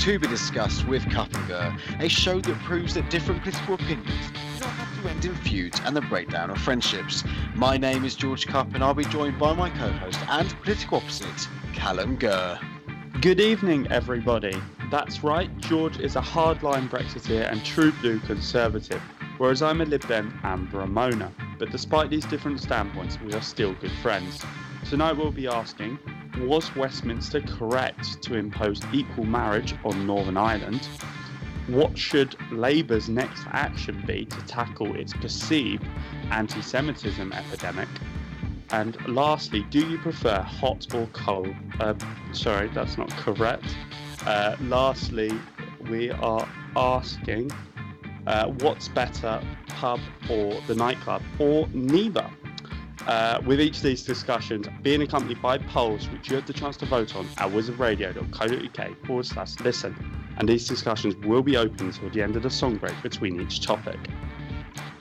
To Be Discussed with Gurr, a show that proves that different political opinions do not have to end in feuds and the breakdown of friendships. My name is George Cup and I'll be joined by my co-host and political opposite, Callum Gurr. Good evening, everybody. That's right, George is a hardline Brexiteer and true blue conservative, whereas I'm a Lib Dem and Remoaner. But despite these different standpoints, we are still good friends. Tonight we'll be asking Was Westminster correct to impose equal marriage on Northern Ireland? What should Labour's next action be to tackle its perceived anti Semitism epidemic? And lastly, do you prefer hot or cold? Uh, sorry, that's not correct. Uh, lastly, we are asking uh, what's better, pub or the nightclub, or neither? Uh, with each of these discussions being accompanied by polls, which you have the chance to vote on at wizardradio.co.uk forward slash listen. And these discussions will be open until the end of the song break between each topic.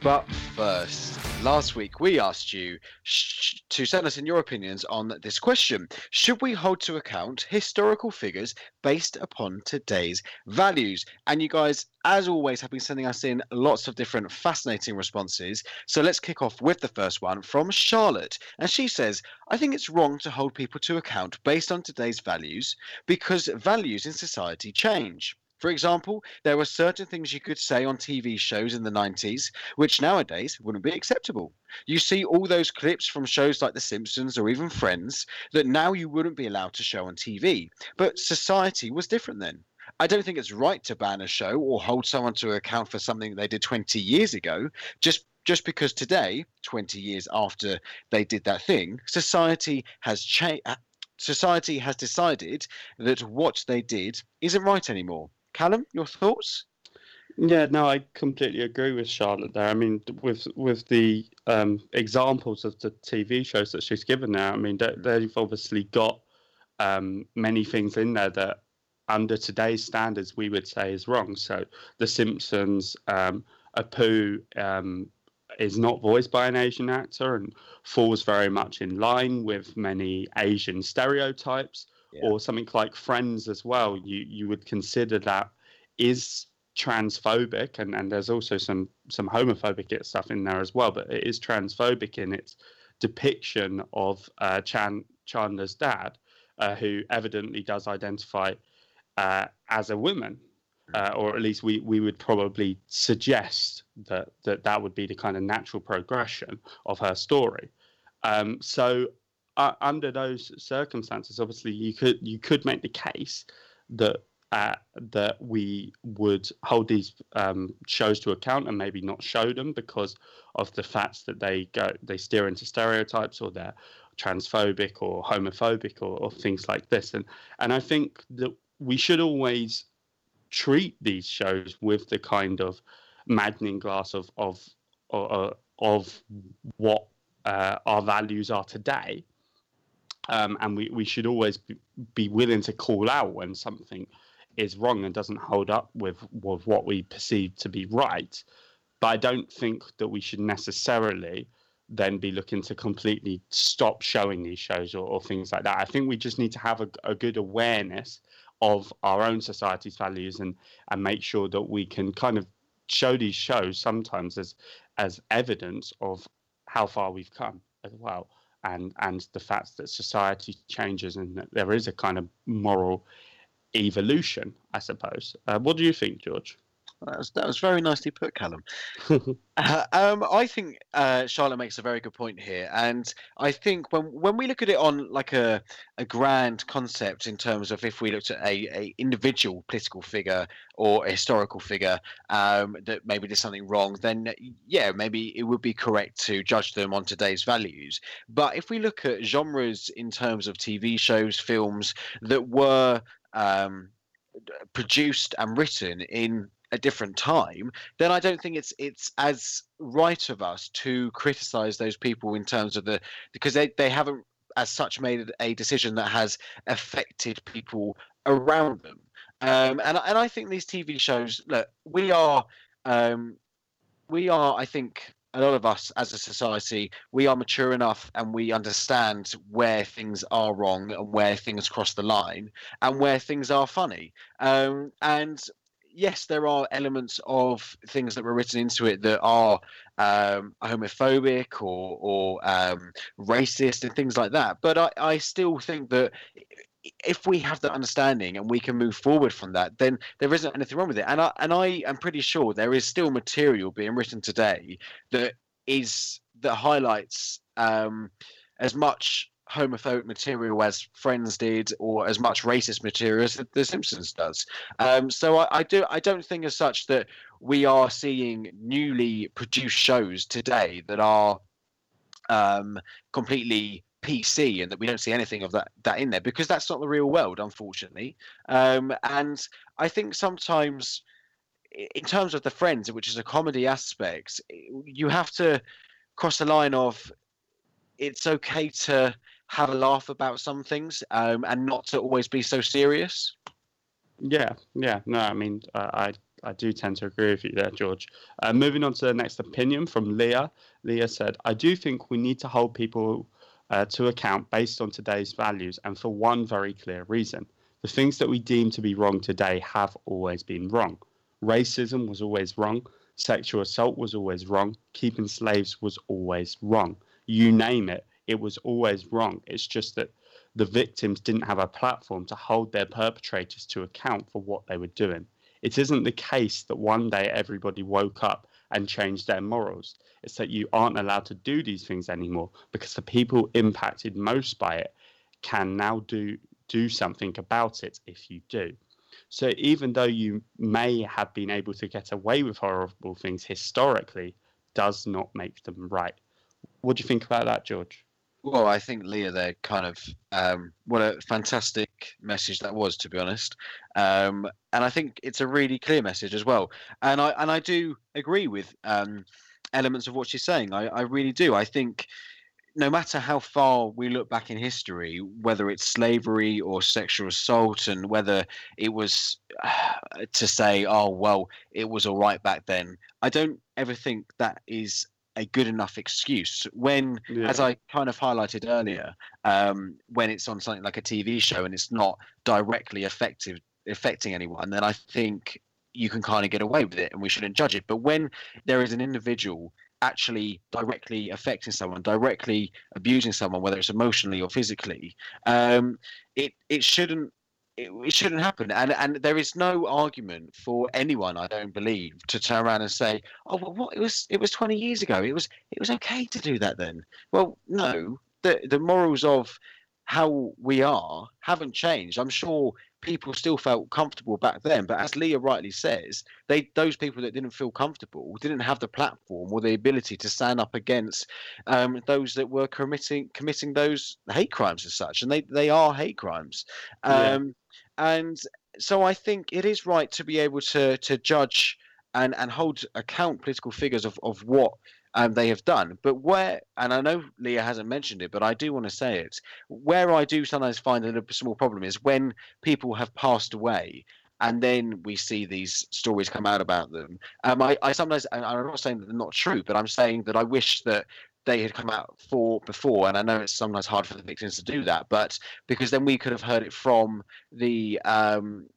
But first, last week we asked you sh- to send us in your opinions on this question. Should we hold to account historical figures based upon today's values? And you guys, as always, have been sending us in lots of different fascinating responses. So let's kick off with the first one from Charlotte. And she says, I think it's wrong to hold people to account based on today's values because values in society change. For example, there were certain things you could say on TV shows in the 90s, which nowadays wouldn't be acceptable. You see all those clips from shows like The Simpsons or even Friends that now you wouldn't be allowed to show on TV. But society was different then. I don't think it's right to ban a show or hold someone to account for something they did 20 years ago just just because today 20 years after they did that thing society has changed society has decided that what they did isn't right anymore Callum, your thoughts? Yeah, no, I completely agree with Charlotte there. I mean, with with the um, examples of the TV shows that she's given there, I mean, they, they've obviously got um, many things in there that, under today's standards, we would say is wrong. So, The Simpsons, um, Apu um, is not voiced by an Asian actor and falls very much in line with many Asian stereotypes Yeah. or something like Friends as well, you you would consider that is transphobic, and, and there's also some some homophobic stuff in there as well. But it is transphobic in its depiction of uh, Chan Chandler's dad, uh, who evidently does identify uh, as a woman. Uh, or at least we, we would probably suggest that, that that would be the kind of natural progression of her story. Um, so uh, under those circumstances, obviously you could you could make the case that uh, that we would hold these um, shows to account and maybe not show them because of the facts that they go they steer into stereotypes or they're transphobic or homophobic or, or things like this. And and I think that we should always treat these shows with the kind of maddening glass of of of, of what uh, our values are today. Um, and we, we should always be, willing to call out when something is wrong and doesn't hold up with with what we perceive to be right. But I don't think that we should necessarily then be looking to completely stop showing these shows or, or things like that. I think we just need to have a, a good awareness of our own society's values and and make sure that we can kind of show these shows sometimes as as evidence of how far we've come as well and and the fact that society changes and that there is a kind of moral evolution i suppose. Uh, what do you think george that was, that was very nicely put, Callum. uh, um, I think uh, Charlotte makes a very good point here, and I think when when we look at it on like a a grand concept in terms of if we looked at a, a individual political figure or a historical figure um, that maybe did something wrong, then yeah, maybe it would be correct to judge them on today's values. But if we look at genres in terms of TV shows, films that were um, produced and written in a different time, then I don't think it's it's as right of us to criticize those people in terms of the because they, they haven't as such made a decision that has affected people around them. Um, and and I think these TV shows look we are um, we are I think a lot of us as a society we are mature enough and we understand where things are wrong and where things cross the line and where things are funny um, and yes, there are elements of things that were written into it that are um, homophobic or, or um, racist and things like that. But I, I still think that if we have that understanding and we can move forward from that, then there isn't anything wrong with it. And I and I am pretty sure there is still material being written today that is that highlights um, as much homophobic material as Friends did, or as much racist material as The Simpsons does. Um, so I, I, do I don't think as such that we are seeing newly produced shows today that are um, completely PC and that we don't see anything of that that in there because that's not the real world, unfortunately. Um, and I think sometimes. In terms of the Friends, which is a comedy aspect, you have to cross the line of it's okay to have a laugh about some things um, and not to always be so serious. Yeah, yeah, no, I mean, uh, I I do tend to agree with you there, George. Uh, moving on to the next opinion from Leah. Leah said, "I do think we need to hold people uh, to account based on today's values, and for one very clear reason: the things that we deem to be wrong today have always been wrong. Racism was always wrong. Sexual assault was always wrong. Keeping slaves was always wrong. You name it." It was always wrong. It's just that the victims didn't have a platform to hold their perpetrators to account for what they were doing. It isn't the case that one day everybody woke up and changed their morals. It's that you aren't allowed to do these things anymore because the people impacted most by it can now do do something about it if you do. So even though you may have been able to get away with horrible things historically, does not make them right. What do you think about that, George? Well, I think Leah there kind of um, what a fantastic message that was, to be honest. Um, and I think it's a really clear message as well. And I and I do agree with um, elements of what she's saying. I, I really do. I think no matter how far we look back in history, whether it's slavery or sexual assault, and whether it was uh, to say, oh, well, it was all right back then, I don't ever think that is a good enough excuse when yeah. as i kind of highlighted earlier um, when it's on something like a tv show and it's not directly effective affecting anyone then i think you can kind of get away with it and we shouldn't judge it but when there is an individual actually directly affecting someone directly abusing someone whether it's emotionally or physically um, it it shouldn't it, it, shouldn't happen. And and there is no argument for anyone, I don't believe, to turn around and say, "Oh, well, what it was it was 20 years ago. It was it was okay to do that then." Well, no. The the morals of how we are haven't changed. I'm sure people still felt comfortable back then, but as Leah rightly says, they those people that didn't feel comfortable didn't have the platform or the ability to stand up against um, those that were committing committing those hate crimes as such, and they they are hate crimes. Um, yeah and so I think it is right to be able to to judge and and hold account political figures of of what um, they have done. But where, and I know Leah hasn't mentioned it, but I do want to say it. Where I do sometimes find a little small problem is when people have passed away and then we see these stories come out about them. Um, I, I sometimes, and I'm not saying that they're not true, but I'm saying that I wish that they had come out for before and i know it's sometimes hard for the victims to do that but because then we could have heard it from the um,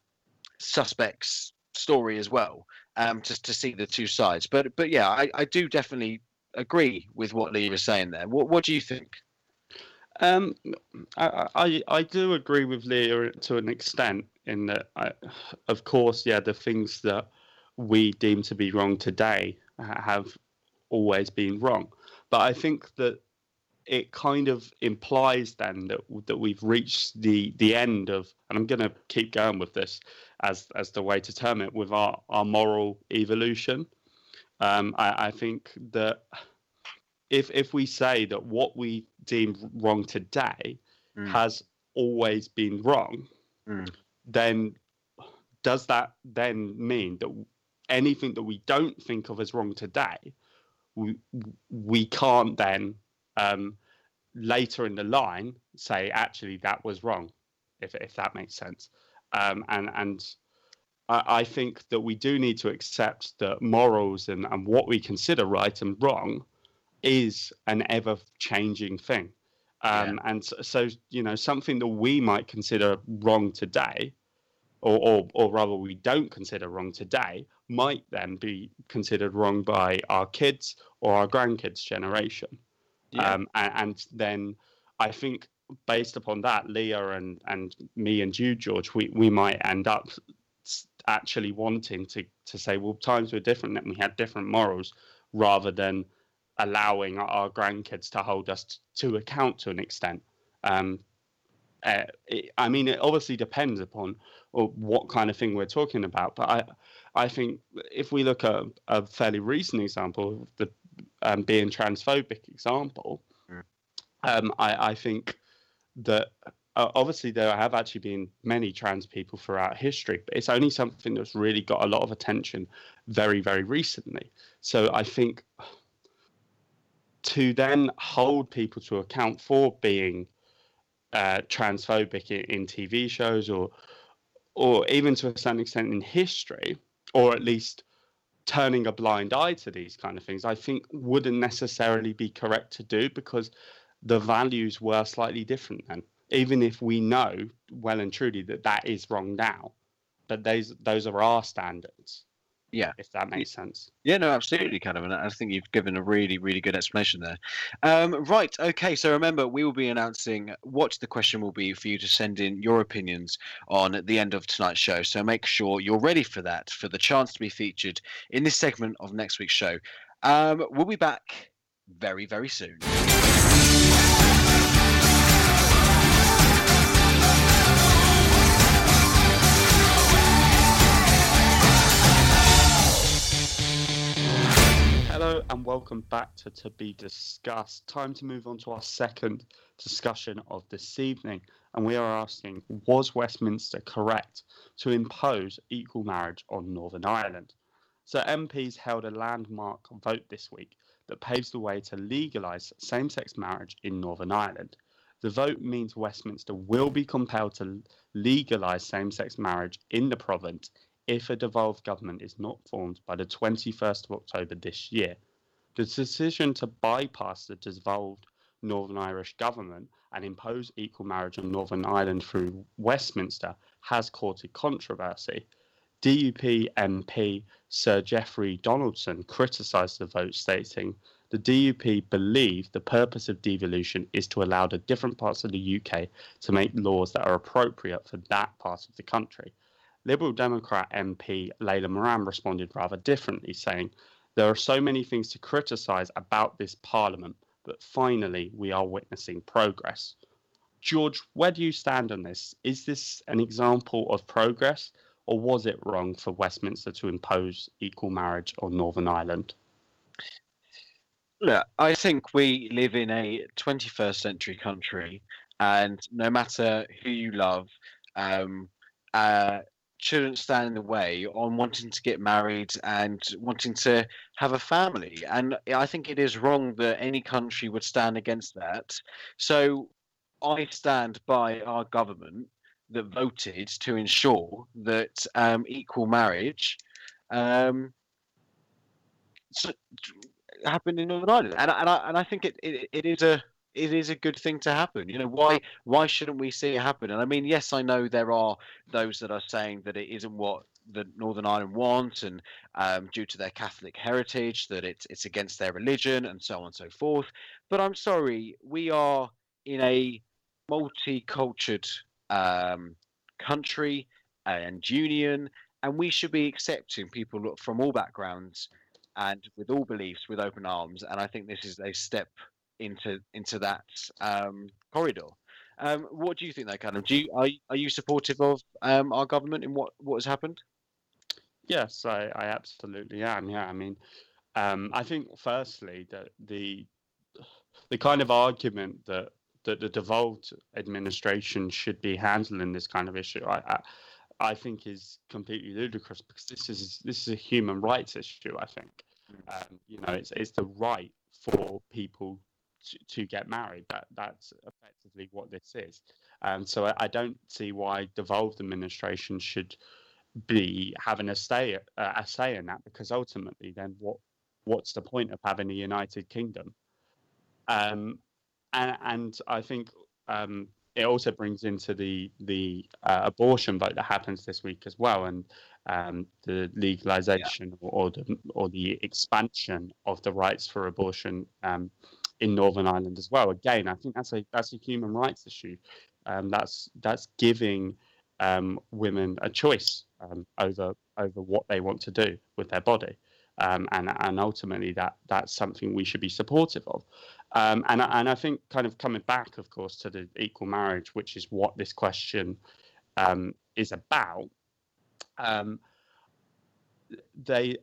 suspects story as well um, to, to see the two sides. But but yeah I, I do definitely agree with what Leah was saying there. What, what do you think? Um, I, I I do agree with Leah to an extent in that, I, of course, yeah, the things that we deem to be wrong today have always been wrong. But I think that it kind of implies then that that we've reached the the end of, and I'm going to keep going with this as as the way to term it, with our our moral evolution. Um, I, I think that if if we say that what we deem wrong today mm. has always been wrong, mm. then does that then mean that anything that we don't think of as wrong today we we can't then um, later in the line say actually that was wrong, if if that makes sense. Um, and and I, I, think that we do need to accept that morals and, and what we consider right and wrong is an ever changing thing. Um, yeah. And so, so, you know, something that we might consider wrong today, or, or, or rather we don't consider wrong today, might then be considered wrong by our kids or our grandkids' generation. Yeah. Um, and, and, then I think based upon that, Leah and, and me and you, George, we, we might end up actually wanting to, to say, well, times were different and we had different morals rather than allowing our grandkids to hold us to account to an extent. Um, uh, it, I mean, it obviously depends upon what kind of thing we're talking about, but I, I think if we look at a fairly recent example, the um, being transphobic example, mm. um, I, I, think that uh, obviously there have actually been many trans people throughout history, but it's only something that's really got a lot of attention very, very recently. So I think to then hold people to account for being uh, transphobic in, in TV shows or or even to a certain extent in history, or at least turning a blind eye to these kind of things, I think wouldn't necessarily be correct to do because the values were slightly different then. Even if we know well and truly that that is wrong now, but those those are our standards. Yeah, if that makes sense. Yeah, no, absolutely, kind and I think you've given a really, really good explanation there. Um, right, okay. So remember, we will be announcing what the question will be for you to send in your opinions on at the end of tonight's show. So make sure you're ready for that, for the chance to be featured in this segment of next week's show. Um, we'll be back very, very soon. Hello and welcome back to To Be Discussed. Time to move on to our second discussion of this evening. And we are asking Was Westminster correct to impose equal marriage on Northern Ireland? So, MPs held a landmark vote this week that paves the way to legalise same sex marriage in Northern Ireland. The vote means Westminster will be compelled to legalise same sex marriage in the province if a devolved government is not formed by the 21st of October this year. The decision to bypass the devolved Northern Irish government and impose equal marriage on Northern Ireland through Westminster has courted controversy. DUP MP Sir Jeffrey Donaldson criticised the vote, stating, The DUP believe the purpose of devolution is to allow the different parts of the UK to make laws that are appropriate for that part of the country. Liberal Democrat MP Layla Moran responded rather differently, saying, There are so many things to criticise about this Parliament, but finally we are witnessing progress. George, where do you stand on this? Is this an example of progress, or was it wrong for Westminster to impose equal marriage on Northern Ireland? Look, I think we live in a 21st century country, and no matter who you love, um, uh, shouldn't stand in the way on wanting to get married and wanting to have a family. And I think it is wrong that any country would stand against that. So I stand by our government that voted to ensure that um, equal marriage um, happened in Northern Ireland, and, and I and I think it, it, it is a it is a good thing to happen. You know, why why shouldn't we see it happen? And I mean, yes, I know there are those that are saying that it isn't what the Northern Ireland want, and um, due to their Catholic heritage, that it's it's against their religion, and so on and so forth. But I'm sorry, we are in a multicultural um, country and union, and we should be accepting people from all backgrounds and with all beliefs with open arms. And I think this is a step into into that um, corridor. Um, what do you think, though, Callum? Do you are are you supportive of um, our government in what what has happened? Yes, I, I absolutely am. Yeah, I mean, um, I think firstly that the the kind of argument that that the devolved administration should be handling this kind of issue, I, I, I think is completely ludicrous because this is this is a human rights issue. I think, mm. um, you know, it's it's the right for people to, to get married. That that's effectively what this is. And um, so I, I, don't see why devolved administration should be having a say uh, a say in that because ultimately, then what what's the point of having a united kingdom? Um, and, and I think um, it also brings into the the uh, abortion vote that happens this week as well, and um, the legalization yeah. or, or, the or the expansion of the rights for abortion um, in Northern Ireland as well. Again, I think that's a that's a human rights issue. Um, that's that's giving um, women a choice um, over over what they want to do with their body. Um, and and ultimately that that's something we should be supportive of. Um, and and I think kind of coming back, of course, to the equal marriage, which is what this question um, is about. They,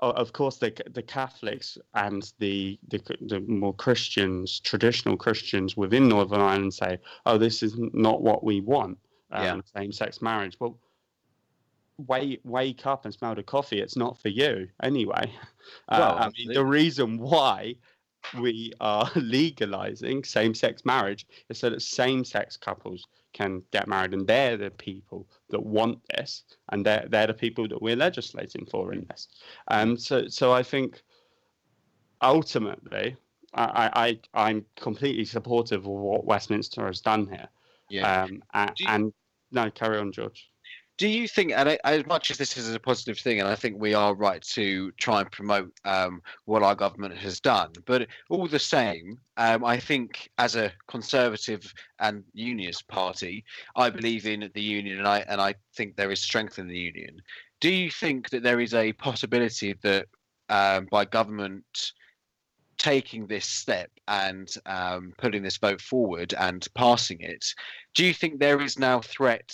of course, the the Catholics and the, the the more Christians, traditional Christians within Northern Ireland say, "Oh, this is not what we want." Yeah. Um, same-sex marriage. Well, wake wake up and smell the coffee. It's not for you anyway. Uh, well, I mean, the reason why we are legalizing same-sex marriage is so that same-sex couples can get married, and they're the people that want this, and they're they're the people that we're legislating for in this. Um, so so I think ultimately, I I I'm completely supportive of what Westminster has done here. Yeah. Um, and, you, and no, carry on, George do you think, and as much as this is a positive thing, and I think we are right to try and promote um, what our government has done, but all the same, um, I think as a conservative and unionist party, I believe in the union, and I and I think there is strength in the union. Do you think that there is a possibility that um, by government taking this step and um, putting this vote forward and passing it, do you think there is now threat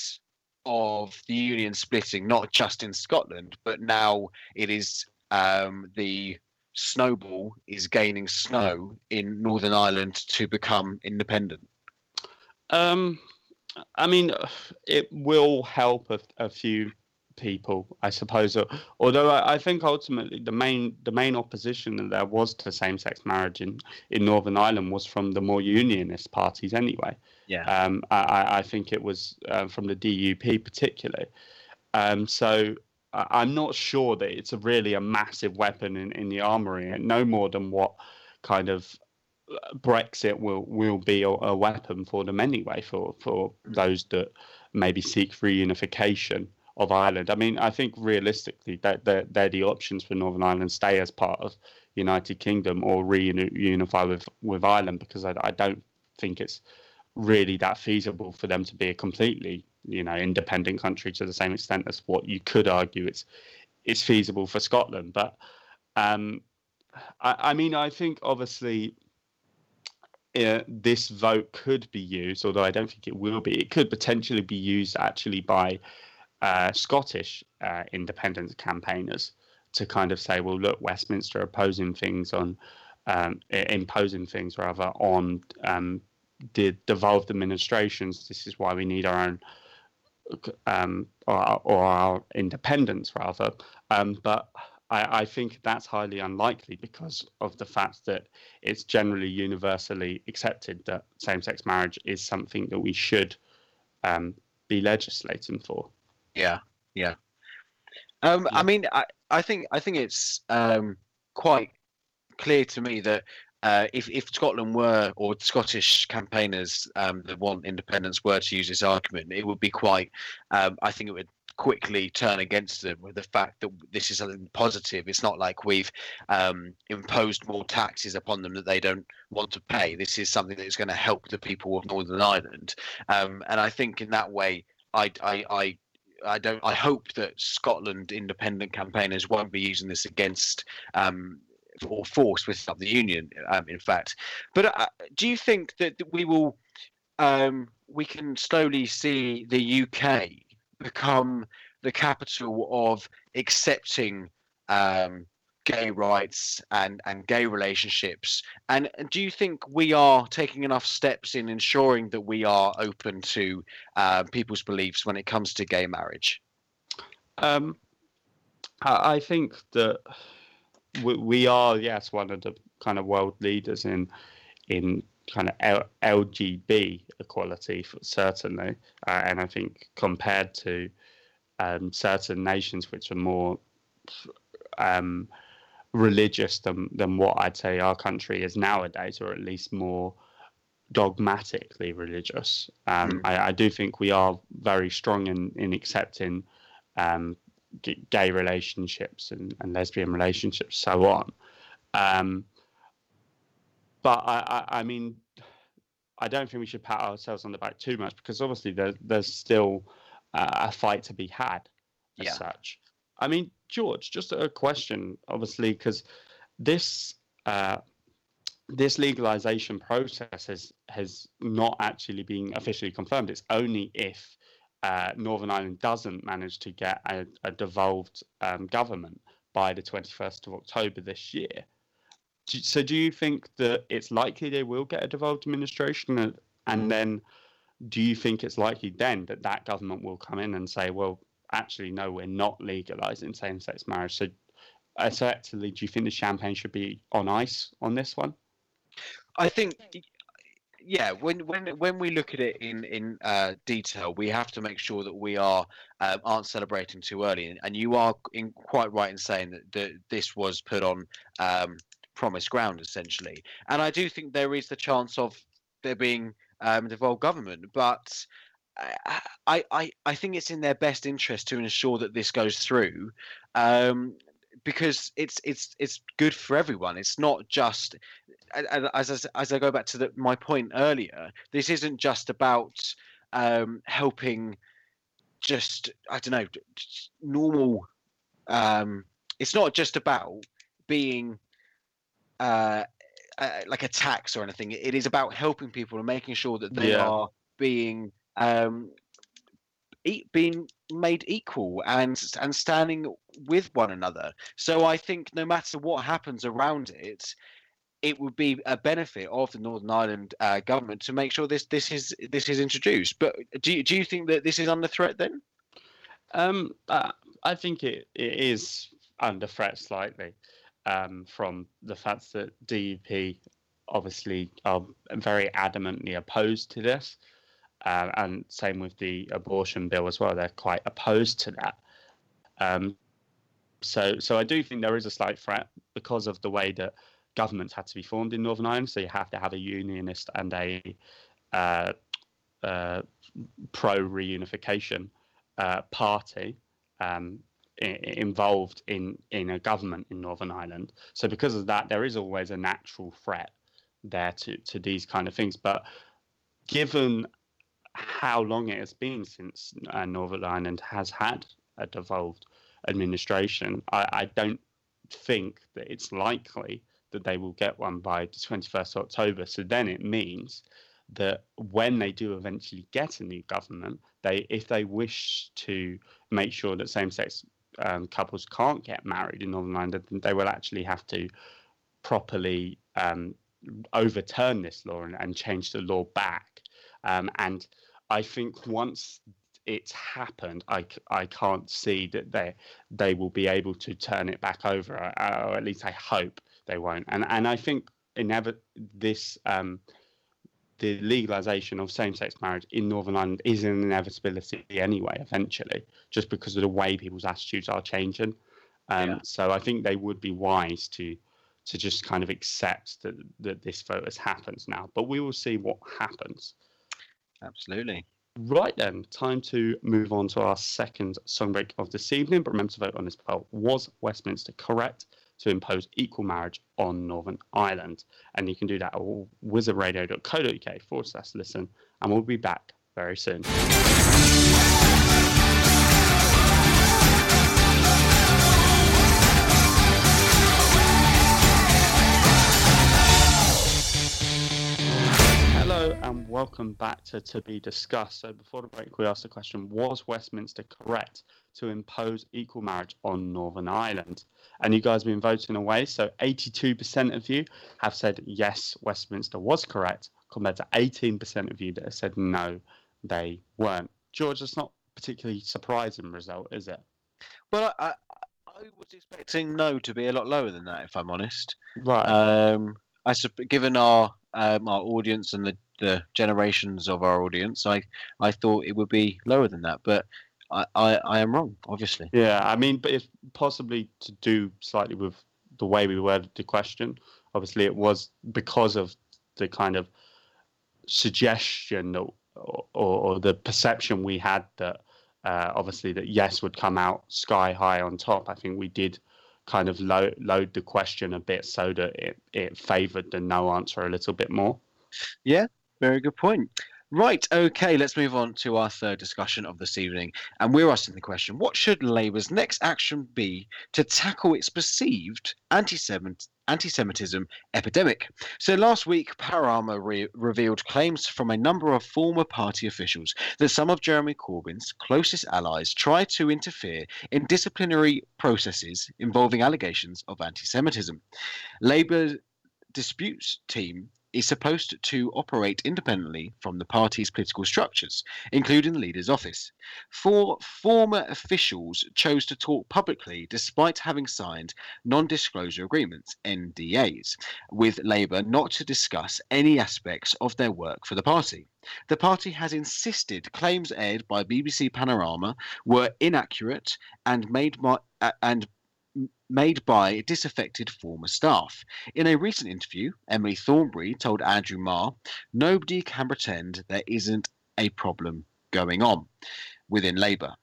of the union splitting, not just in Scotland, but now it is um, the snowball is gaining snow in Northern Ireland to become independent? Um, I mean, it will help a, a few people, I suppose. Although I, I, think ultimately the main the main opposition that there was to same sex marriage in, in Northern Ireland was from the more unionist parties anyway. Yeah. Um, I, I think it was uh, from the DUP particularly. Um, so I, am not sure that it's a really a massive weapon in, in the armory, and no more than what kind of uh, Brexit will will be a, a weapon for them anyway. For for those that maybe seek reunification of Ireland. I mean, I think realistically that they're, they're, the options for Northern Ireland stay as part of United Kingdom or reunify with with Ireland because I, I don't think it's really that feasible for them to be a completely you know independent country to the same extent as what you could argue it's it's feasible for Scotland. But um, I, I mean, I think obviously. Uh, this vote could be used, although I don't think it will be. It could potentially be used actually by uh, Scottish uh, independence campaigners to kind of say, well, look, Westminster opposing things on, um, imposing things rather on um, the devolved administrations. This is why we need our own, um, or, or, our independence rather. Um, but I, I, think that's highly unlikely because of the fact that it's generally universally accepted that same-sex marriage is something that we should um, be legislating for. Yeah, yeah. Um, I mean, I, I think I think it's um, quite clear to me that uh, if if Scotland were or Scottish campaigners um, that want independence were to use this argument, it would be quite. Um, I think it would quickly turn against them with the fact that this is something positive. It's not like we've um, imposed more taxes upon them that they don't want to pay. This is something that is going to help the people of Northern Ireland, um, and I think in that way, I, I, I I don't. I hope that Scotland independent campaigners won't be using this against um, or force with the union. Um, in fact, but uh, do you think that we will? Um, we can slowly see the UK become the capital of accepting um, gay rights and, and gay relationships. And do you think we are taking enough steps in ensuring that we are open to uh, people's beliefs when it comes to gay marriage? Um, I think that we, are, yes, one of the kind of world leaders in in kind of LGB equality, certainly. Uh, and I think compared to um, certain nations which are more um, religious than, than what I'd say our country is nowadays, or at least more dogmatically religious. Um, mm. I, I, do think we are very strong in, in accepting um, g- gay relationships and, and lesbian relationships, so on. Um, but I, I, I, mean, I don't think we should pat ourselves on the back too much because obviously there, there's still uh, a fight to be had as yeah. such. I mean, George, just a question, obviously, because this uh, this legalization process has has not actually been officially confirmed. It's only if uh, Northern Ireland doesn't manage to get a, a devolved um, government by the 21st of October this year so do you think that it's likely they will get a devolved administration and, and mm. then do you think it's likely then that that government will come in and say well actually no we're not legalizing same-sex marriage. So effectively do you think the champagne should be on ice on this one? I think yeah when when when we look at it in in uh, detail we have to make sure that we are um, aren't celebrating too early. And you are in, quite right in saying that, that this was put on um, promised ground essentially. And I do think there is the chance of there being um, devolved government, but I, I I think it's in their best interest to ensure that this goes through. Um, because it's it's it's good for everyone. It's not just as as, as I go back to the, my point earlier. This isn't just about um, helping. Just I don't know, normal. Um, it's not just about being uh, uh, like a tax or anything. It is about helping people and making sure that they yeah. are being um, being made equal and and standing with one another. So I think no matter what happens around it, it would be a benefit of the Northern Ireland uh, government to make sure this this is this is introduced. But do you, do you think that this is under threat then? Um, uh, I think it, it is under threat slightly um, from the fact that DUP obviously are very adamantly opposed to this. Uh, and same with the abortion bill as well. They're quite opposed to that. Um, so, so I do think there is a slight threat because of the way that governments had to be formed in Northern Ireland. So you have to have a unionist and a uh, uh, pro reunification uh, party um, involved in in a government in Northern Ireland. So because of that, there is always a natural threat there to to these kind of things. But given how long it has been since uh, Northern Ireland has had a devolved administration, I, I don't think that it's likely that they will get one by the 21st of October. So then it means that when they do eventually get a new government, they if they wish to make sure that same-sex um, couples can't get married in Northern Ireland, they will actually have to properly um, overturn this law and, and, change the law back. Um, and I think once it's happened, I, I can't see that they they will be able to turn it back over, or, at least I hope they won't. And and I think inevit- this um, the legalization of same-sex marriage in Northern Ireland is an inevitability anyway, eventually, just because of the way people's attitudes are changing. Um, yeah. So I think they would be wise to to just kind of accept that that this vote has happened now. But we will see what happens. Absolutely. Right then, time to move on to our second song break of this evening. But remember to vote on this poll. Was Westminster correct to impose equal marriage on Northern Ireland? And you can do that at wizardradio.co.uk forward slash listen. And we'll be back very soon. And welcome back to To Be Discussed. So, before the break, we asked the question Was Westminster correct to impose equal marriage on Northern Ireland? And you guys have been voting away. So, 82% of you have said yes, Westminster was correct, compared to 18% of you that have said no, they weren't. George, that's not particularly surprising result, is it? Well, I, I was expecting no to be a lot lower than that, if I'm honest. Right. Um, I given our um, our audience and the the generations of our audience, I I thought it would be lower than that, but I, I, I am wrong, obviously. Yeah, I mean, but it's possibly to do slightly with the way we worded the question. Obviously, it was because of the kind of suggestion or, or, or the perception we had that uh, obviously that yes would come out sky high on top. I think we did kind of load, load the question a bit so that it, it favoured the no answer a little bit more. Yeah, very good point. Right, okay, let's move on to our third discussion of this evening. And we're asking the question what should Labour's next action be to tackle its perceived anti Semitism epidemic? So last week, Panorama re- revealed claims from a number of former party officials that some of Jeremy Corbyn's closest allies tried to interfere in disciplinary processes involving allegations of anti Semitism. Labour disputes team is supposed to operate independently from the party's political structures, including the leader's office. Four former officials chose to talk publicly despite having signed non disclosure agreements, NDAs, with Labour not to discuss any aspects of their work for the party. The party has insisted claims aired by BBC Panorama were inaccurate and made uh, and made by disaffected former staff. In a recent interview, Emily Thornberry told Andrew Marr, Nobody can pretend there isn't a problem going on within Labour.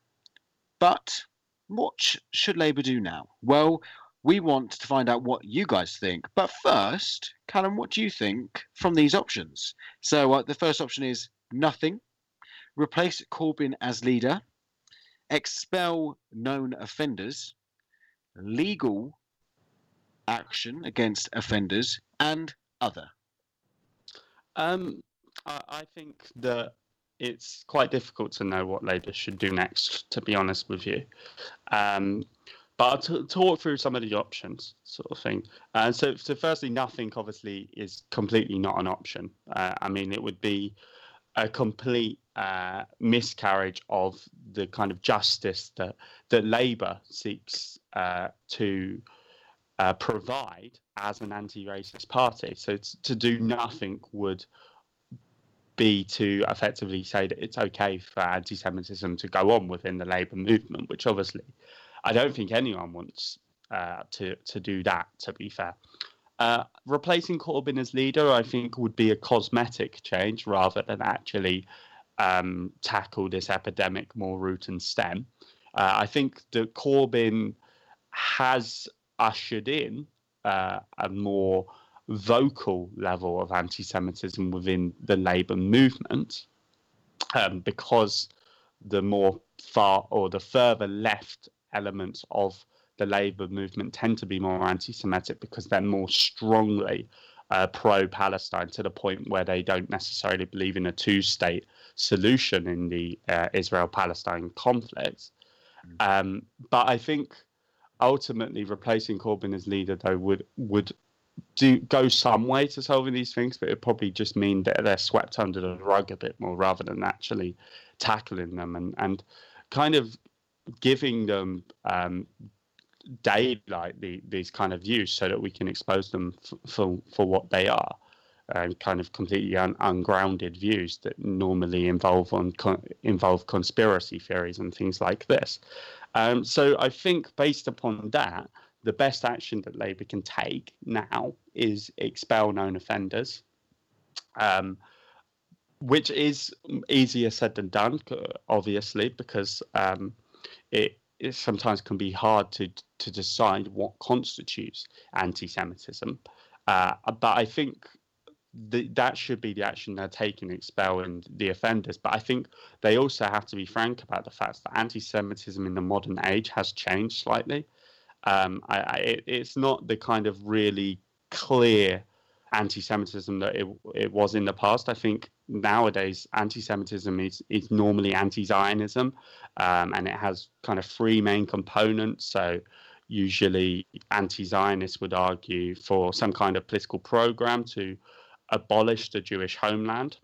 But what should Labour do now? Well, we want to find out what you guys think. But first, Callum, what do you think from these options? So uh, the first option is nothing, replace Corbyn as leader, expel known offenders, legal action against offenders, and other? Um, I, think that it's quite difficult to know what Labour should do next, to be honest with you. Um, but I'll talk through some of the options, sort of thing. Uh, so, so, firstly, nothing obviously is completely not an option. Uh, I mean, it would be a complete uh, miscarriage of the kind of justice that that Labour seeks uh, to uh, provide as an anti-racist party. So to do nothing would be to effectively say that it's okay for anti-Semitism to go on within the Labour movement, which obviously I don't think anyone wants uh, to to do that. To be fair. Uh, replacing Corbyn as leader, I think, would be a cosmetic change rather than actually um, tackle this epidemic more root and stem. Uh, I think that Corbyn has ushered in uh, a more vocal level of anti-Semitism within the Labour movement, um, because the more far or the further left elements of the Labour movement tend to be more anti-Semitic because they're more strongly uh, pro-Palestine to the point where they don't necessarily believe in a two-state solution in the uh, Israel-Palestine conflict. Mm. Um, but I think ultimately replacing Corbyn as leader though would would do go some way to solving these things, but it probably just mean that they're swept under the rug a bit more rather than actually tackling them and and kind of giving them um, daylight the, these kind of views so that we can expose them f- for for what they are. um, kind of completely un- ungrounded views that normally involve on con- involve conspiracy theories and things like this. Um, so I think based upon that, the best action that Labour can take now is expel known offenders, um, which is easier said than done, obviously, because um, it, it sometimes can be hard to to decide what constitutes anti-Semitism. Uh, but I think the, that should be the action they're taking, expelling the offenders. But I think they also have to be frank about the fact that anti-Semitism in the modern age has changed slightly. Um, I, I, it, it's not the kind of really clear anti-Semitism that it, it was in the past. I think nowadays anti-Semitism is is normally anti-Zionism, um, and it has kind of three main components. So usually anti-Zionists would argue for some kind of political program to abolish the Jewish homeland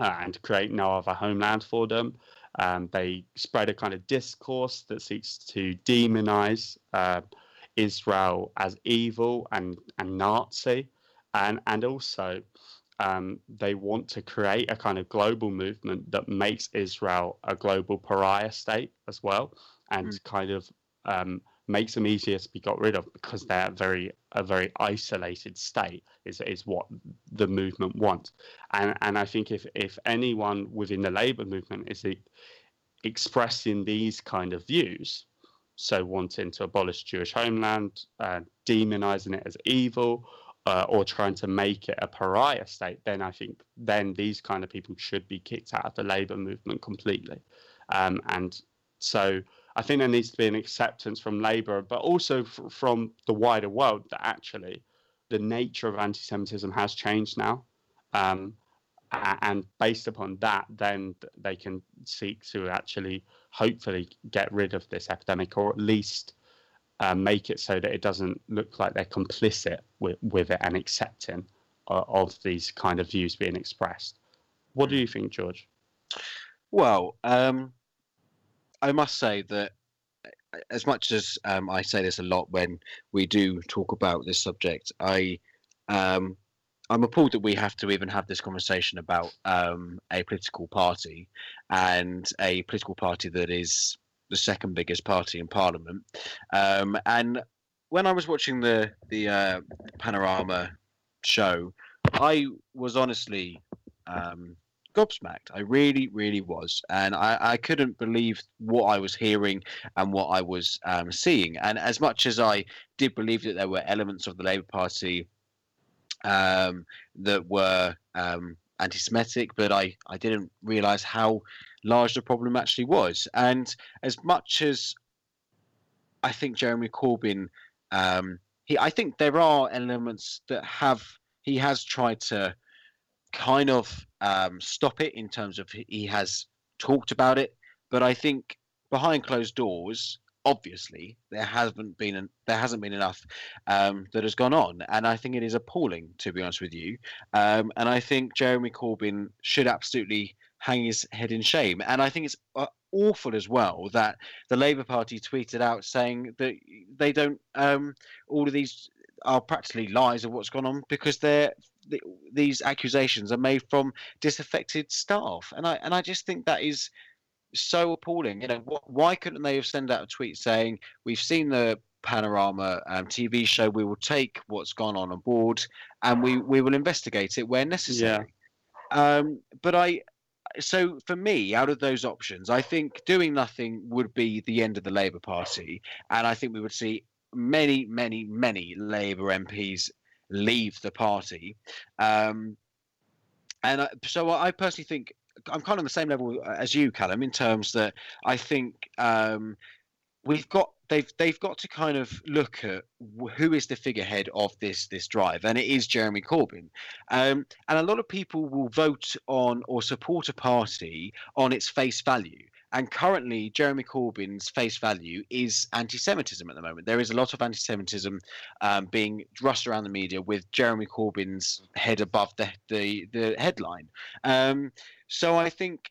uh, and create no other homeland for them. Um, they spread a kind of discourse that seeks to demonize uh, Israel as evil and, and Nazi. And, and also, um, they want to create a kind of global movement that makes Israel a global pariah state as well, and mm. kind of um, makes them easier to be got rid of because they're very a very isolated state is is what the movement wants. And and I think if if anyone within the labor movement is expressing these kind of views so wanting to abolish Jewish homeland uh, demonizing it as evil uh, or trying to make it a pariah state then I think then these kind of people should be kicked out of the labor movement completely. Um, and so I think there needs to be an acceptance from Labour, but also f- from the wider world that actually the nature of anti-Semitism has changed now, um, and based upon that, then they can seek to actually, hopefully, get rid of this epidemic, or at least uh, make it so that it doesn't look like they're complicit with, with it and accepting uh, of these kind of views being expressed. What do you think, George? Well, um, I must say that as much as um, I say this a lot when we do talk about this subject, I um, I'm appalled that we have to even have this conversation about um, a political party and a political party that is the second biggest party in Parliament. Um, and when I was watching the the uh, Panorama show, I was honestly um, gobsmacked. I really, really was, and I, I couldn't believe what I was hearing and what I was um, seeing. And as much as I did believe that there were elements of the Labour Party um, that were um, anti-Semitic, but I, I didn't realise how large the problem actually was. And as much as I think Jeremy Corbyn, um, he, I think there are elements that have he has tried to kind of um, stop it in terms of he has talked about it, but I think behind closed doors, obviously there hasn't been an, there hasn't been enough um, that has gone on, and I think it is appalling to be honest with you. Um, and I think Jeremy Corbyn should absolutely hang his head in shame, and I think it's. Uh, awful as well that the Labour Party tweeted out saying that they don't um, all of these are practically lies of what's gone on because they're the, these accusations are made from disaffected staff, and I and I just think that is so appalling. You know, wh- why couldn't they have sent out a tweet saying we've seen the Panorama um, TV show, we will take what's gone on aboard, and we we will investigate it where necessary. Yeah. Um, but I. So for me, out of those options, I think doing nothing would be the end of the Labour Party, and I think we would see many, many, many Labour MPs leave the party. Um, and I, so I personally think I'm kind of on the same level as you, Callum, in terms that I think um, we've got they've they've got to kind of look at who is the figurehead of this this drive, and it is Jeremy Corbyn. Um, and a lot of people will vote on or support a party on its face value. And currently, Jeremy Corbyn's face value is anti Semitism at the moment. There is a lot of anti Semitism um, being rushed around the media with Jeremy Corbyn's head above the, the, the headline. Um, so I think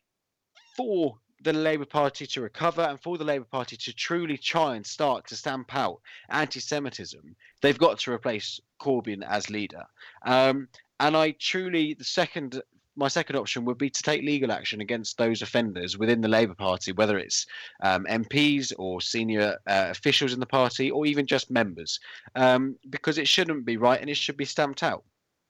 for the Labour Party to recover and for the Labour Party to truly try and start to stamp out anti Semitism, they've got to replace Corbyn as leader. Um, and I truly the second my second option would be to take legal action against those offenders within the Labour Party, whether it's um, MPs or senior uh, officials in the party, or even just members, um, because it shouldn't be right and it should be stamped out.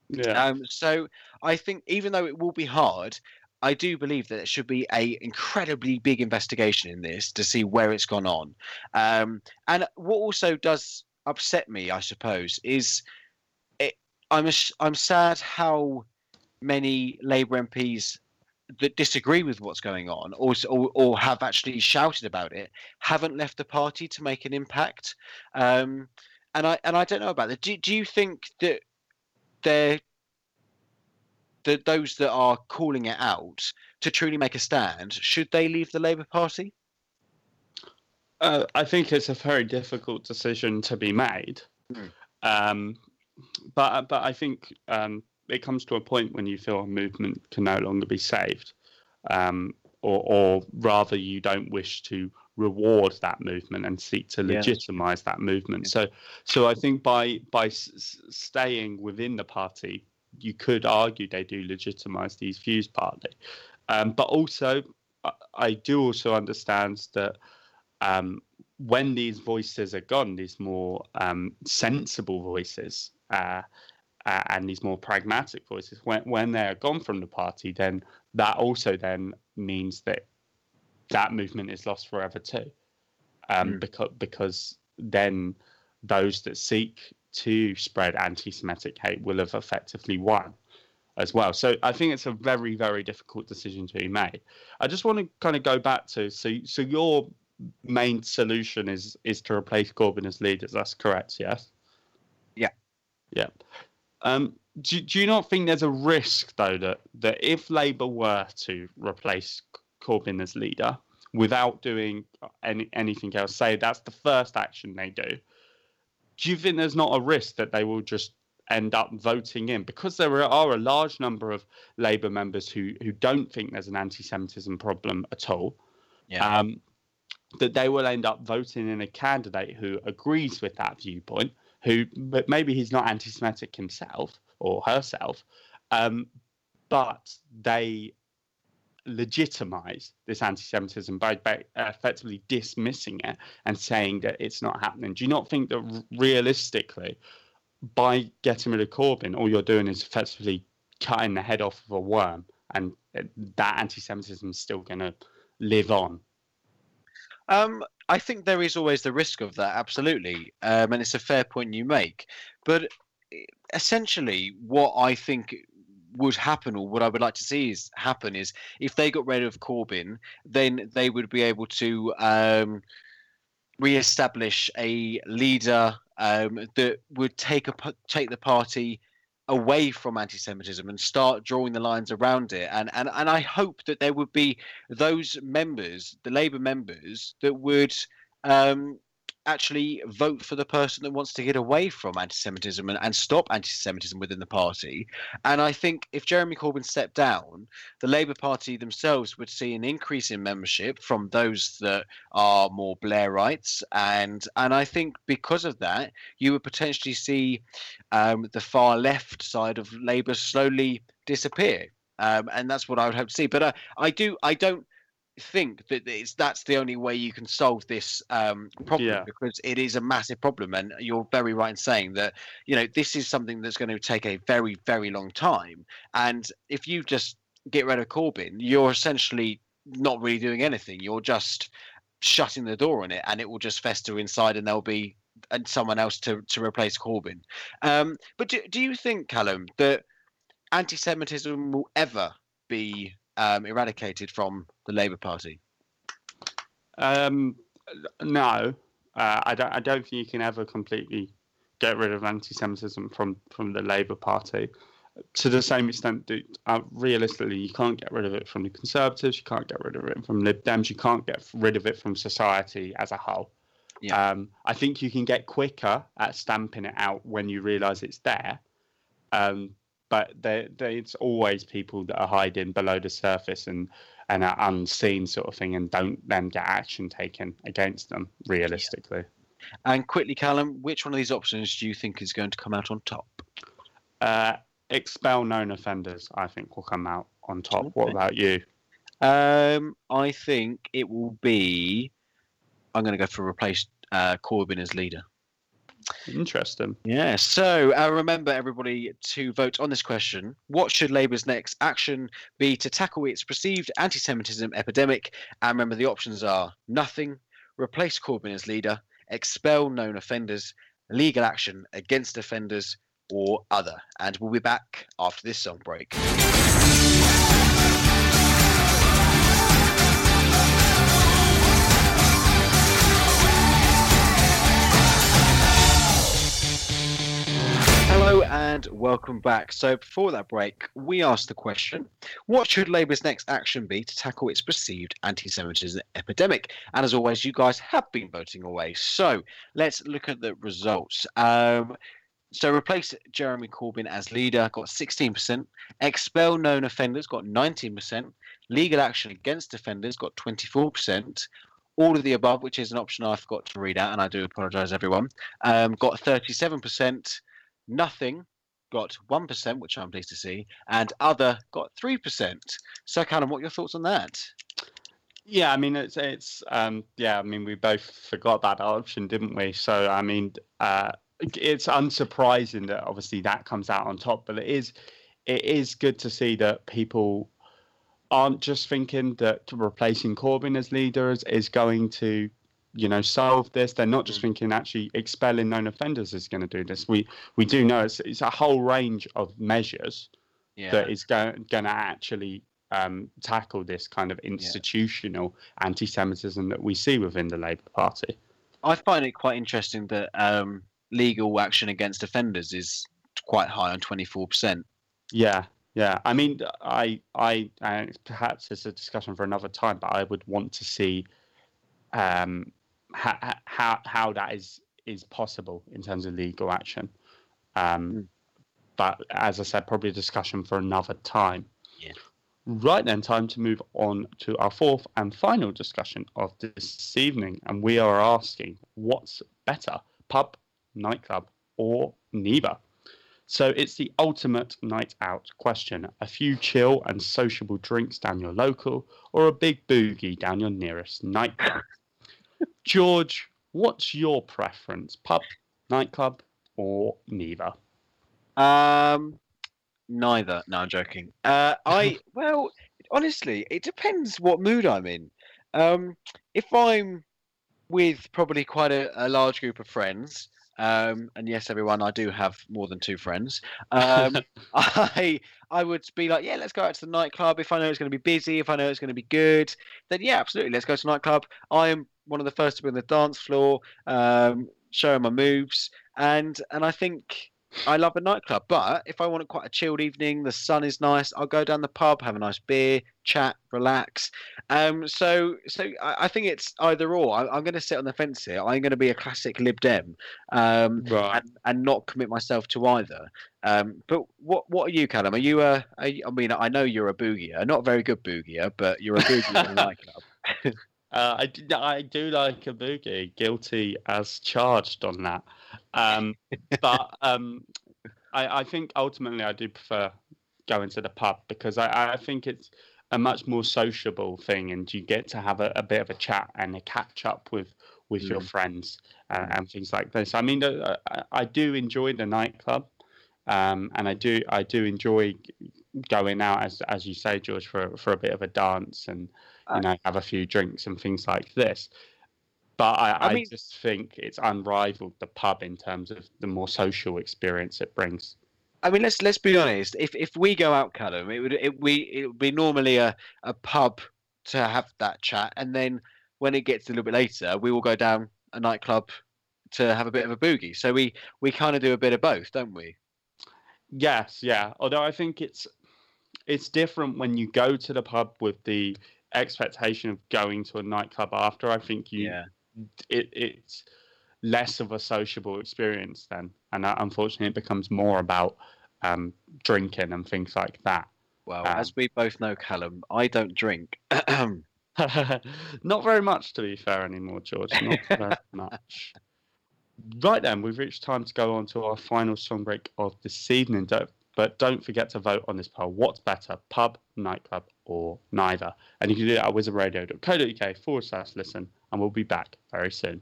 Yeah. Um, so I think even though it will be hard, I do believe that there should be a incredibly big investigation in this to see where it's gone on. Um, and what also does upset me, I suppose, is it, I'm I'm sad how many Labour MPs that disagree with what's going on or, or, or have actually shouted about it haven't left the party to make an impact. Um, and I and I don't know about that. Do, do you think that they're the, those that are calling it out to truly make a stand, should they leave the Labour Party? Uh, I think it's a very difficult decision to be made. Mm. Um, but but I think um, it comes to a point when you feel a movement can no longer be saved, um, or, or rather, you don't wish to reward that movement and seek to Yeah. legitimize that movement. So, so I think by by s- s- staying within the party, you could argue they do legitimize these views partly, um, but also I, I do also understand that. Um, when these voices are gone, these more um, sensible voices, uh, uh, and these more pragmatic voices when when they're gone from the party then that also then means that that movement is lost forever too um, Mm. because because then those that seek to spread anti-Semitic hate will have effectively won as well. So I think it's a very very difficult decision to be made. I just want to kind of go back to so so your main solution is is to replace Corbyn as leader. That's correct, yes. Yeah. Yeah. Um, do, do you not think there's a risk though that that if Labour were to replace Corbyn as leader without doing any anything else, say that's the first action they do, do you think there's not a risk that they will just end up voting in because there are a large number of Labour members who who don't think there's an anti-Semitism problem at all. Yeah. Um, that they will end up voting in a candidate who agrees with that viewpoint, who but maybe he's not anti-Semitic himself or herself, um, but they legitimize this anti-Semitism by, by effectively dismissing it and saying that it's not happening. Do you not think that realistically, by getting rid of Corbyn, all you're doing is effectively cutting the head off of a worm, and uh, that anti-Semitism is still going to live on? Um, I think there is always the risk of that, absolutely, um, and it's a fair point you make. But essentially, what I think would happen, or what I would like to see is happen, is if they got rid of Corbyn, then they would be able to um, re-establish a leader um, that would take a take the party away from anti-Semitism and start drawing the lines around it. And and and I hope that there would be those members, the Labour members, that would um, actually vote for the person that wants to get away from anti-Semitism and, and stop anti-Semitism within the party. And I think if Jeremy Corbyn stepped down, the Labour Party themselves would see an increase in membership from those that are more Blairites, and and I think because of that, you would potentially see um, the far left side of Labour slowly disappear. Um, and that's what I would hope to see. But uh, I do, I don't think that it's that's the only way you can solve this um, problem Yeah. because it is a massive problem. And you're very right in saying that you know this is something that's going to take a very, very long time. And if you just get rid of Corbyn, you're essentially not really doing anything. You're just shutting the door on it, and it will just fester inside, and there'll be and someone else to to replace Corbyn. Um, but do, do you think, Callum, that anti-Semitism will ever be um, eradicated from the Labour Party? Um, no, uh, I don't. I don't think you can ever completely get rid of anti-Semitism from from the Labour Party. To the same extent that uh, realistically, you can't get rid of it from the Conservatives, you can't get rid of it from Lib Dems, you can't get rid of it from society as a whole. Yeah. Um, I think you can get quicker at stamping it out when you realise it's there. Um, but there, there, it's always people that are hiding below the surface and and are unseen sort of thing and don't then get action taken against them realistically. And quickly, Callum, which one of these options do you think is going to come out on top? Uh, expel known offenders. I think will come out on top. What about you? Um, I think it will be. I'm going to go for replace uh, Corbyn as leader. Interesting. Yeah. So uh, remember, everybody, to vote on this question. What should Labour's next action be to tackle its perceived anti Semitism epidemic? And remember, the options are nothing, replace Corbyn as leader, expel known offenders, legal action against offenders, or other. And we'll be back after this song break. And welcome back. So, before that break, we asked the question What should Labour's next action be to tackle its perceived anti Semitism epidemic? And as always, you guys have been voting away. So, let's look at the results. Um, so, replace Jeremy Corbyn as leader, got 16%. Expel known offenders, got 19%. Legal action against offenders, got 24% all of the above, which is an option I forgot to read out, and I do apologise, everyone, um, got 37%. Nothing got 1%, which I'm pleased to see, and other got 3%. So, Callum, what are your thoughts on that? Yeah, I mean, it's, it's, um, yeah, I mean, we both forgot that option, didn't we? So, I mean, uh, it's unsurprising that obviously that comes out on top, but it is, it is good to see that people aren't just thinking that replacing Corbyn as leader is, is going to, you know, solve this. They're not just mm. thinking actually expelling known offenders is going to do this. We we do know it's, it's a whole range of measures yeah. that is going going to actually um, tackle this kind of institutional yeah. anti-Semitism that we see within the Labour Party. I find it quite interesting that um, legal action against offenders is quite high on twenty four percent. Yeah, yeah, I mean, I, I, and perhaps it's a discussion for another time, but I would want to see um, how, how how that is is possible in terms of legal action. Um, mm. But as I said, probably a discussion for another time. Yeah. Right then, time to move on to our fourth and final discussion of this evening, and we are asking, what's better, pub, nightclub, or neither? So it's the ultimate night out question. A few chill and sociable drinks down your local, or a big boogie down your nearest nightclub. George, what's your preference? Pub, nightclub, or neither? Um, neither. No, I'm joking. Uh, I well, honestly, it depends what mood I'm in. Um, if I'm with probably quite a, a large group of friends, um, and yes, everyone, I do have more than two friends. Um, I I would be like, yeah, let's go out to the nightclub. If I know it's going to be busy, if I know it's going to be good, then yeah, absolutely, let's go to the nightclub. I am one of the first to be on the dance floor, um, showing my moves, and and I think I love a nightclub, but if I want quite a chilled evening, the sun is nice, I'll go down the pub, have a nice beer, chat, relax. Um, so so I, I think it's either or. I, am going to sit on the fence here. I'm going to be a classic Lib Dem, um, right. and, and not commit myself to either. Um, but what what are you, Callum? Are you a? You, I mean, I know you're a boogier, not a very good boogier, but you're a boogier in a nightclub. Uh, I, do, I do like a boogie, guilty as charged on that. Um, but um, I, I, think ultimately I do prefer going to the pub because I, I think it's a much more sociable thing and you get to have a, a bit of a chat and a catch up with, with mm. your friends uh, and things like this. I mean, uh, I, I do enjoy the nightclub. Um, and I do I do enjoy going out as as you say, George, for for a bit of a dance and you know have a few drinks and things like this. But I, I, I mean, just think it's unrivaled the pub in terms of the more social experience it brings. I mean, let's let's be honest. If if we go out, Callum, it would it we it would be normally a, a pub to have that chat, and then when it gets a little bit later, we will go down a nightclub to have a bit of a boogie. So we we kind of do a bit of both, don't we? Yes, yeah. Although I think it's it's different when you go to the pub with the expectation of going to a nightclub after. I think you yeah. it, it's less of a sociable experience then, and uh, unfortunately, it becomes more about um, drinking and things like that. Well, um, as we both know, Callum, I don't drink. Not very much, to be fair, anymore, George. Not very much. Right then, we've reached time to go on to our final song break of this evening. But don't forget to vote on this poll. What's better, pub, nightclub, or neither? And you can do that at wizardradio.co.uk forward slash listen, and we'll be back very soon.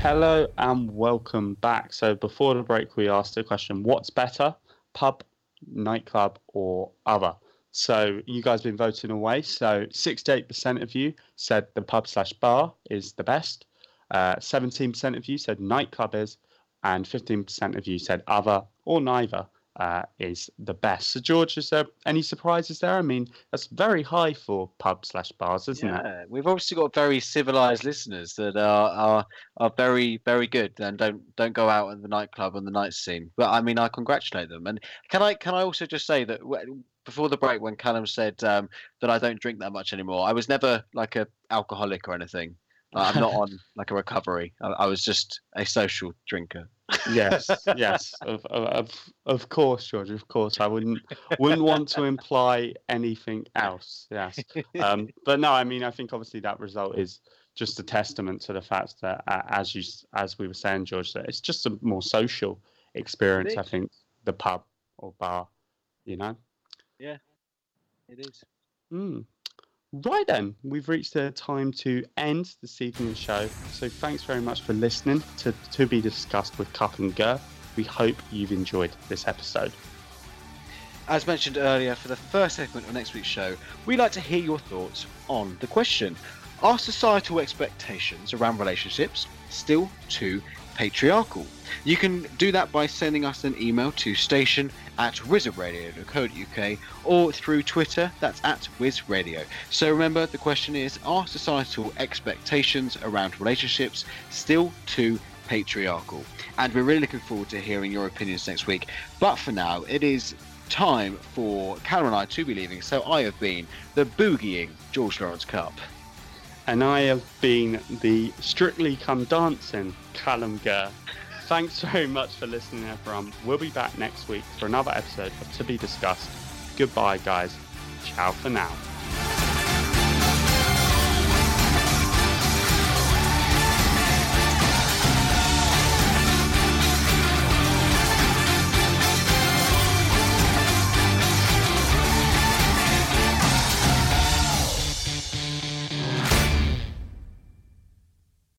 Hello and welcome back. So before the break, we asked the question: What's better, pub, nightclub, or other? So you guys have been voting away. So 68% of you said the pub slash bar is the best. Uh, 17% of you said nightclub is, and 15% of you said other or neither uh, is the best. So, George, is there any surprises there? I mean, that's very high for pub slash bars, isn't yeah, it? we've obviously got very civilized listeners that are, are are very very good and don't don't go out in the nightclub and the night scene. But I mean, I congratulate them. And can I can I also just say that before the break, when Callum said um, that I don't drink that much anymore, I was never like a alcoholic or anything. I'm not on like a recovery. I, I was just a social drinker yes, yes, of, of of course, George. Of course, I wouldn't wouldn't want to imply anything else. Yes, um, but no, I mean, I think obviously that result is just a testament to the fact that, uh, as you as we were saying, George, that it's just a more social experience. I think the pub or bar, you know. Yeah, it is. Mm. Right then, we've reached the time to end this evening's show. So thanks very much for listening to To Be Discussed with Cup and Ger. We hope you've enjoyed this episode. As mentioned earlier, for the first segment of next week's show, we'd like to hear your thoughts on the question Are societal expectations around relationships still too patriarchal? You can do that by sending us an email to station at wizardradio.co.uk or through Twitter, that's at wizradio. So remember, the question is Are societal expectations around relationships still too patriarchal? And we're really looking forward to hearing your opinions next week. But for now, it is time for Callum and I to be leaving. So I have been the boogieing George Lawrence Cup. And I have been the strictly come dancing Callum Ger. Thanks very much for listening, everyone. We'll be back next week for another episode of To Be Discussed. Goodbye, guys. Ciao for now.